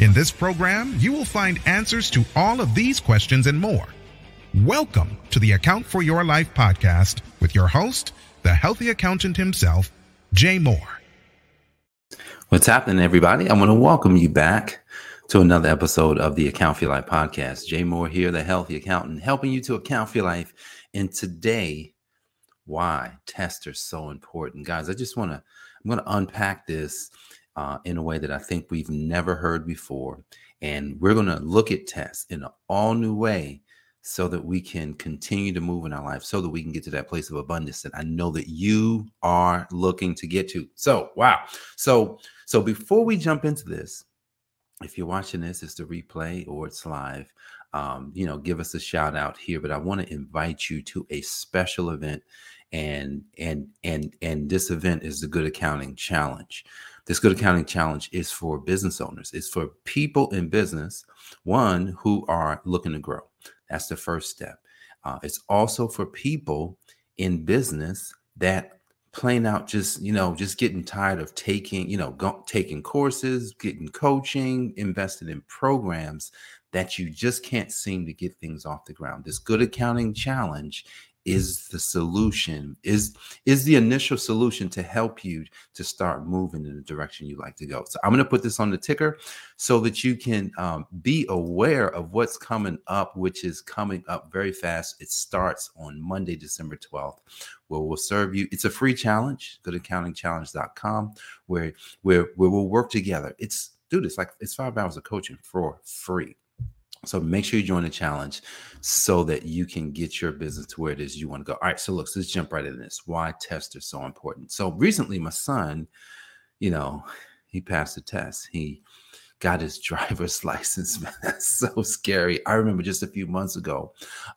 In this program, you will find answers to all of these questions and more. Welcome to the Account for Your Life podcast with your host, the healthy accountant himself, Jay Moore. What's happening, everybody? I want to welcome you back to another episode of the Account for Your Life podcast. Jay Moore here, the healthy accountant, helping you to account for your life. And today, why tests are so important. Guys, I just want to, I'm going to unpack this uh, in a way that I think we've never heard before. And we're going to look at tests in an all new way so that we can continue to move in our life, so that we can get to that place of abundance that I know that you are looking to get to. So, wow. So, so before we jump into this, if you're watching this, it's the replay or it's live. Um, you know, give us a shout out here. But I want to invite you to a special event, and and and and this event is the Good Accounting Challenge. This Good Accounting Challenge is for business owners. It's for people in business, one who are looking to grow. That's the first step. Uh, it's also for people in business that plain out just you know just getting tired of taking you know go, taking courses getting coaching invested in programs that you just can't seem to get things off the ground this good accounting challenge is the solution is is the initial solution to help you to start moving in the direction you like to go. So i'm going to put this on the ticker so that you can um, be aware of what's coming up which is coming up very fast. It starts on monday december 12th where we'll serve you. It's a free challenge. Go to accountingchallenge.com where where where we'll work together. It's dude it's like it's five hours of coaching for free so make sure you join the challenge so that you can get your business to where it is you want to go. All right, so look, so let's jump right into this. Why tests are so important. So recently, my son, you know, he passed the test. He got his driver's license. Man, that's so scary. I remember just a few months ago,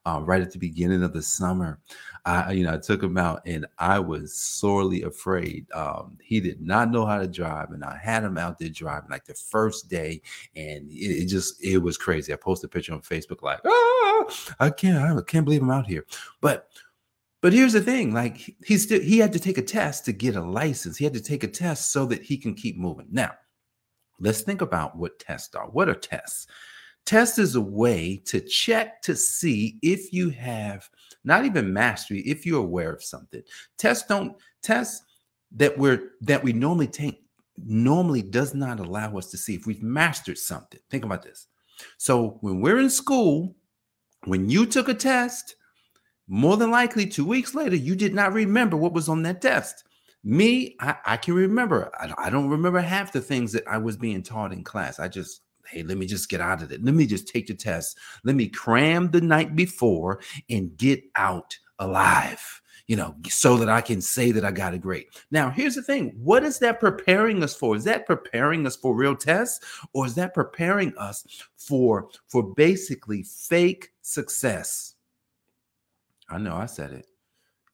uh, right at the beginning of the summer, I, you know, I took him out and I was sorely afraid. Um, he did not know how to drive, and I had him out there driving like the first day, and it, it just it was crazy. I posted a picture on Facebook like, ah, I can't, I can't believe I'm out here, but. But here's the thing: like he still he had to take a test to get a license. He had to take a test so that he can keep moving. Now, let's think about what tests are. What are tests? Test is a way to check to see if you have not even mastery, if you're aware of something. Tests don't tests that we're that we normally take normally does not allow us to see if we've mastered something. Think about this. So when we're in school, when you took a test, more than likely two weeks later, you did not remember what was on that test. Me, I, I can remember. I, I don't remember half the things that I was being taught in class. I just hey, let me just get out of it. Let me just take the test. Let me cram the night before and get out alive, you know, so that I can say that I got a great. Now, here's the thing what is that preparing us for? Is that preparing us for real tests or is that preparing us for for basically fake success? I know I said it.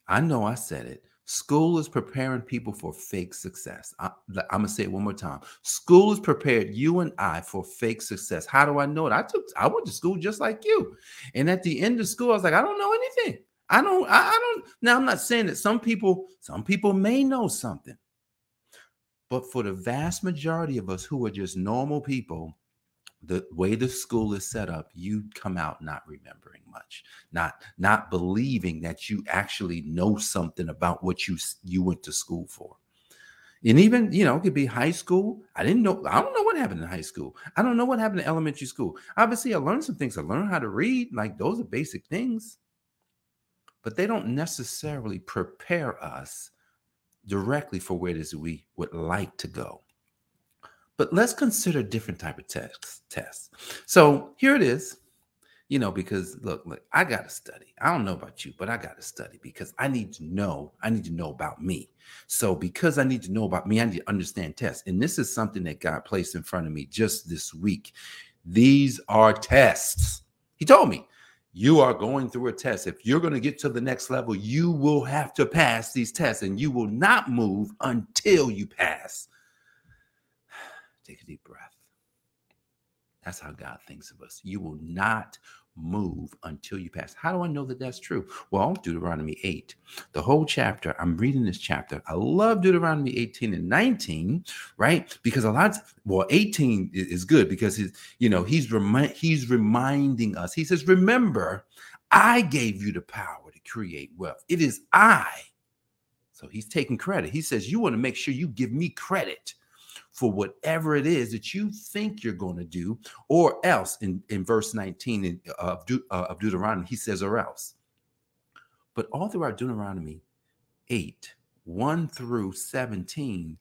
I know I said it. School is preparing people for fake success. I, am gonna say it one more time. School has prepared you and I for fake success. How do I know it? I took, I went to school just like you, and at the end of school, I was like, I don't know anything. I don't, I, I don't. Now I'm not saying that some people, some people may know something, but for the vast majority of us who are just normal people, the way the school is set up, you come out not remembering much, not not believing that you actually know something about what you you went to school for. And even, you know, it could be high school. I didn't know, I don't know what happened in high school. I don't know what happened in elementary school. Obviously, I learned some things. I learned how to read, like those are basic things. But they don't necessarily prepare us directly for where it is we would like to go. But let's consider different type of tests. Tests. So here it is. You know, because look, look, I gotta study. I don't know about you, but I gotta study because I need to know. I need to know about me. So because I need to know about me, I need to understand tests. And this is something that God placed in front of me just this week. These are tests. He told me, you are going through a test. If you're going to get to the next level, you will have to pass these tests and you will not move until you pass. Take a deep breath. That's how God thinks of us. You will not move until you pass. How do I know that that's true? Well, Deuteronomy 8, the whole chapter, I'm reading this chapter. I love Deuteronomy 18 and 19, right? Because a lot, of, well, 18 is good because he's, you know, he's he's reminding us. He says, "Remember, I gave you the power to create wealth. It is I." So he's taking credit. He says, "You want to make sure you give me credit." For whatever it is that you think you're going to do, or else in, in verse 19 of, De- uh, of Deuteronomy, he says, or else. But all throughout Deuteronomy 8, 1 through 17,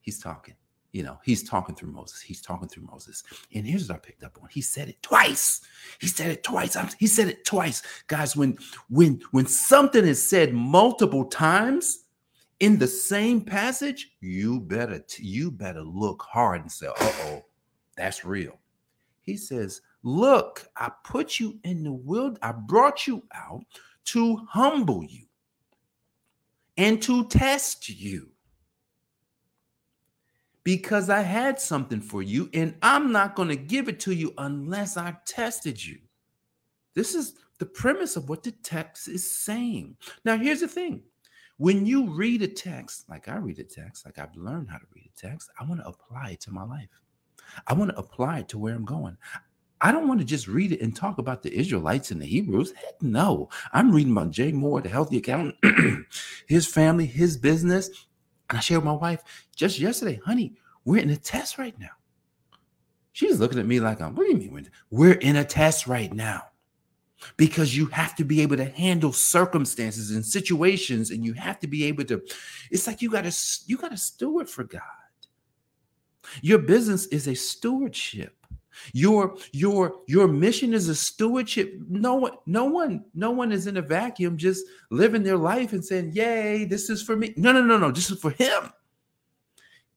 he's talking. You know, he's talking through Moses. He's talking through Moses. And here's what I picked up on. He said it twice. He said it twice. He said it twice. Guys, when when when something is said multiple times, in the same passage, you better you better look hard and say, "Uh-oh, that's real." He says, "Look, I put you in the wild. I brought you out to humble you and to test you." Because I had something for you, and I'm not going to give it to you unless I tested you. This is the premise of what the text is saying. Now, here's the thing when you read a text, like I read a text, like I've learned how to read a text, I want to apply it to my life. I want to apply it to where I'm going. I don't want to just read it and talk about the Israelites and the Hebrews. Heck no. I'm reading about Jay Moore, the healthy accountant, his family, his business. And I shared with my wife just yesterday, honey, we're in a test right now. She's looking at me like, I'm, what do you mean? We're in a test right now because you have to be able to handle circumstances and situations and you have to be able to it's like you got to you got to steward for god. Your business is a stewardship. Your your your mission is a stewardship. No one no one no one is in a vacuum just living their life and saying yay this is for me. No no no no this is for him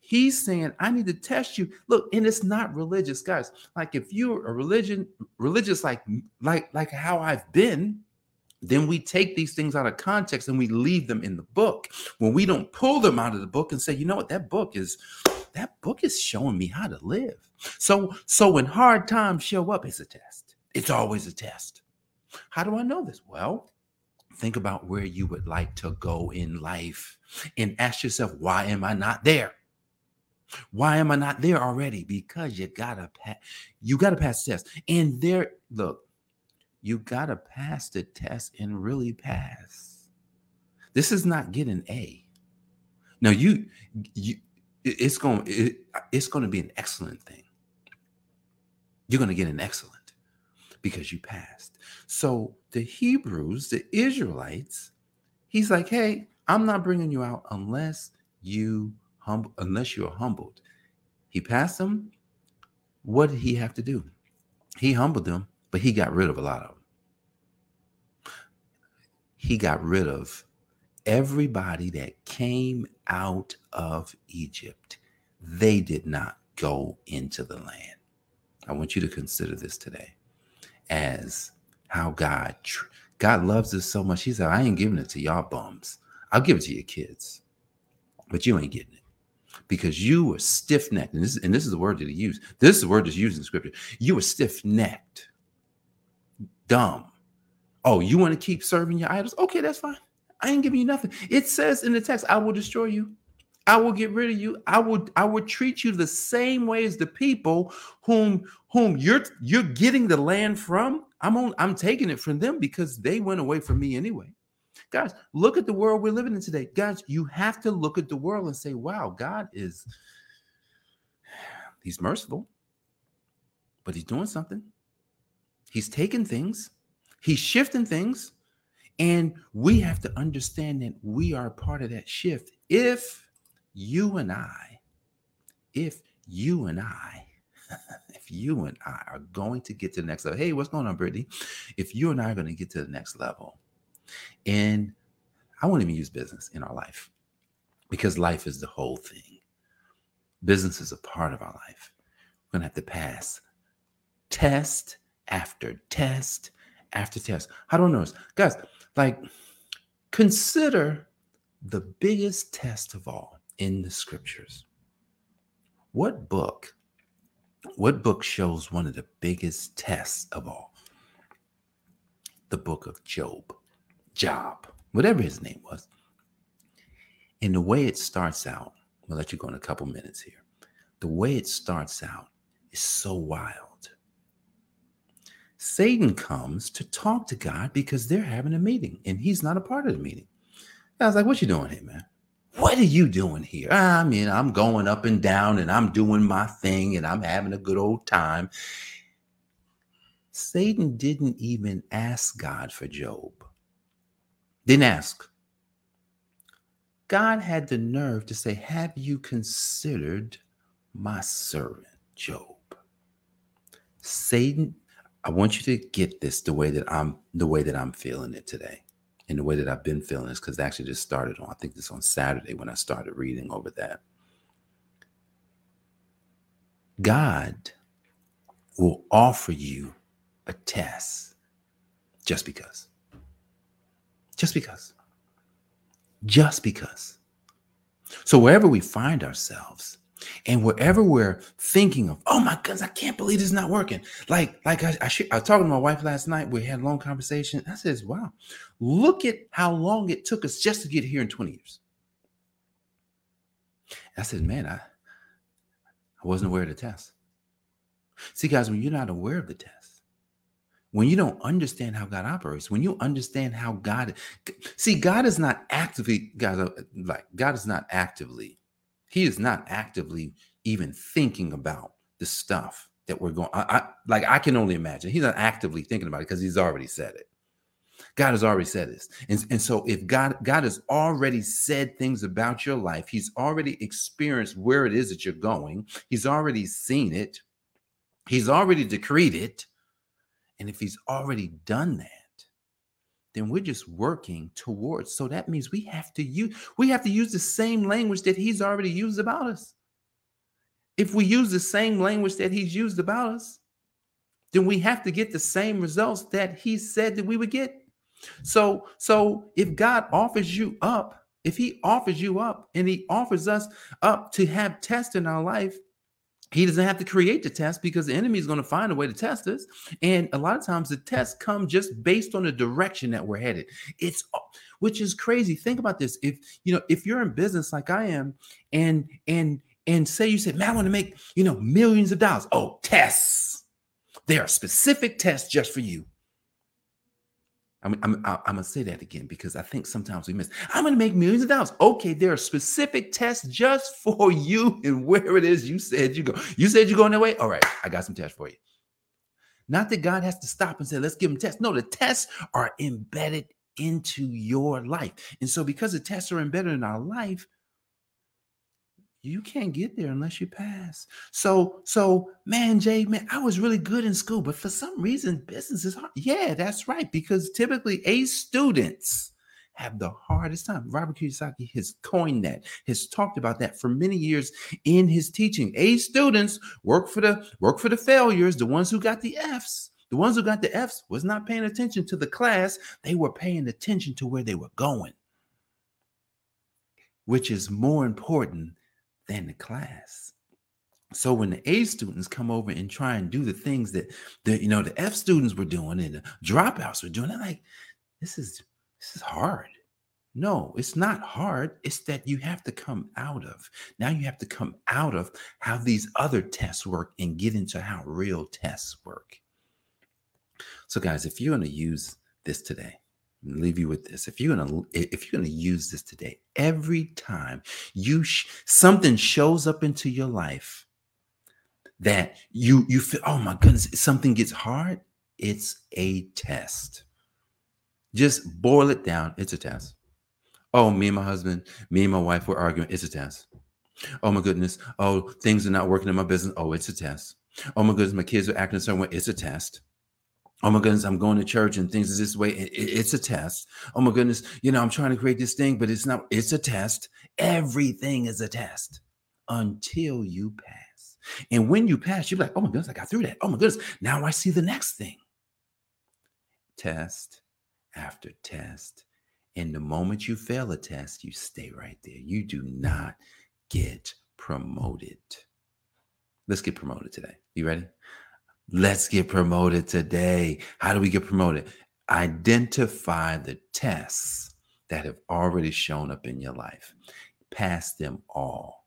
He's saying, I need to test you. Look, and it's not religious, guys. Like if you're a religion, religious like like like how I've been, then we take these things out of context and we leave them in the book. When we don't pull them out of the book and say, you know what, that book is that book is showing me how to live. So so when hard times show up, it's a test. It's always a test. How do I know this? Well, think about where you would like to go in life and ask yourself, why am I not there? Why am I not there already? Because you gotta pass, you gotta pass the test. And there, look, you gotta pass the test and really pass. This is not getting A. Now you, you, it's going, it, it's going to be an excellent thing. You're going to get an excellent because you passed. So the Hebrews, the Israelites, he's like, hey, I'm not bringing you out unless you humble unless you're humbled. He passed them. What did he have to do? He humbled them, but he got rid of a lot of them. He got rid of everybody that came out of Egypt. They did not go into the land. I want you to consider this today as how God God loves us so much. He said, I ain't giving it to y'all bums. I'll give it to your kids, but you ain't getting it because you were stiff necked. And this, and this is the word that he used. This is the word that's used in scripture. You were stiff necked, dumb. Oh, you want to keep serving your idols? Okay, that's fine. I ain't giving you nothing. It says in the text, I will destroy you. I will get rid of you. I will I will treat you the same way as the people whom whom you're you're getting the land from. I'm on, I'm taking it from them because they went away from me anyway. Guys, look at the world we're living in today. Guys, you have to look at the world and say, wow, God is, he's merciful, but he's doing something. He's taking things, he's shifting things. And we have to understand that we are part of that shift. If you and I, if you and I, if you and I are going to get to the next level, hey, what's going on, Brittany? If you and I are going to get to the next level, and I won't even use business in our life because life is the whole thing. Business is a part of our life. We're going to have to pass test after test after test. How do I know this? Guys, like consider the biggest test of all in the scriptures. What book? What book shows one of the biggest tests of all? The book of Job, Job, whatever his name was. And the way it starts out, we'll let you go in a couple minutes here. The way it starts out is so wild. Satan comes to talk to God because they're having a meeting and he's not a part of the meeting. I was like, what you doing here, man? What are you doing here? I mean, I'm going up and down and I'm doing my thing and I'm having a good old time. Satan didn't even ask God for Job. Didn't ask. God had the nerve to say, Have you considered my servant Job? Satan, I want you to get this the way that I'm the way that I'm feeling it today. And the way that I've been feeling this, because it actually just started on, I think this on Saturday when I started reading over that. God will offer you a test just because. Just because just because. So wherever we find ourselves, and wherever we're thinking of, oh my goodness, I can't believe it's not working. Like, like I, I, sh- I was talking to my wife last night. We had a long conversation. I says, wow, look at how long it took us just to get here in 20 years. I said, man, I, I wasn't aware of the test. See, guys, when you're not aware of the test, when you don't understand how God operates, when you understand how God see, God is not actively, guys, uh, like God is not actively, He is not actively even thinking about the stuff that we're going. I, I like I can only imagine. He's not actively thinking about it because he's already said it. God has already said this. And, and so if God God has already said things about your life, he's already experienced where it is that you're going. He's already seen it. He's already decreed it. And if he's already done that, then we're just working towards. So that means we have to use we have to use the same language that he's already used about us. If we use the same language that he's used about us, then we have to get the same results that he said that we would get. So so if God offers you up, if he offers you up and he offers us up to have tests in our life, he doesn't have to create the test because the enemy is going to find a way to test us. And a lot of times the tests come just based on the direction that we're headed. It's which is crazy. Think about this. If you know, if you're in business like I am, and and and say you said, man, I want to make you know millions of dollars. Oh, tests. There are specific tests just for you. I'm, I'm, I'm gonna say that again because I think sometimes we miss. I'm gonna make millions of dollars. Okay, there are specific tests just for you and where it is you said you go. You said you're going that way. All right, I got some tests for you. Not that God has to stop and say, let's give him tests. No, the tests are embedded into your life. And so, because the tests are embedded in our life, you can't get there unless you pass. So, so man, Jay, man, I was really good in school, but for some reason, business is hard. Yeah, that's right. Because typically, A students have the hardest time. Robert Kiyosaki has coined that, has talked about that for many years in his teaching. A students work for the work for the failures, the ones who got the Fs. The ones who got the Fs was not paying attention to the class, they were paying attention to where they were going, which is more important than the class. So when the A students come over and try and do the things that the you know the F students were doing and the dropouts were doing, they're like, this is this is hard. No, it's not hard. It's that you have to come out of. Now you have to come out of how these other tests work and get into how real tests work. So, guys, if you're going to use this today, leave you with this. If you're gonna if you're gonna use this today every time you sh- something shows up into your life that you you feel oh my goodness something gets hard it's a test. Just boil it down it's a test. Oh me and my husband me and my wife were arguing it's a test. Oh my goodness oh things are not working in my business oh it's a test. Oh my goodness my kids are acting a certain way it's a test Oh my goodness, I'm going to church and things is this way. It, it, it's a test. Oh my goodness, you know, I'm trying to create this thing, but it's not, it's a test. Everything is a test until you pass. And when you pass, you're like, oh my goodness, I got through that. Oh my goodness, now I see the next thing. test after test. And the moment you fail a test, you stay right there. You do not get promoted. Let's get promoted today. You ready? Let's get promoted today. How do we get promoted? Identify the tests that have already shown up in your life, pass them all.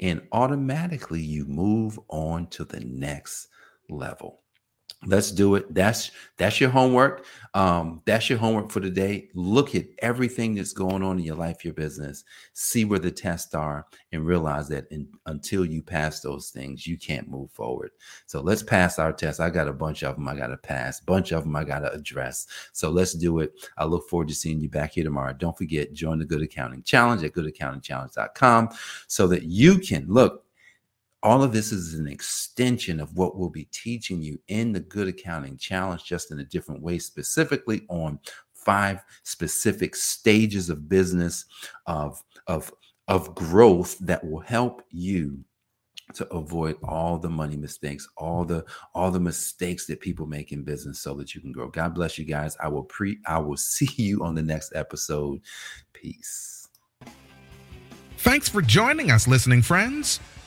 And automatically you move on to the next level let's do it. That's that's your homework. Um that's your homework for today look at everything that's going on in your life your business. See where the tests are and realize that in, until you pass those things you can't move forward. So let's pass our tests. I got a bunch of them i got to pass. Bunch of them i got to address. So let's do it. I look forward to seeing you back here tomorrow. Don't forget join the good accounting challenge at goodaccountingchallenge.com so that you can look all of this is an extension of what we'll be teaching you in the Good Accounting Challenge, just in a different way, specifically on five specific stages of business of of of growth that will help you to avoid all the money mistakes all the all the mistakes that people make in business so that you can grow. God bless you guys. I will pre i will see you on the next episode. Peace. Thanks for joining us listening friends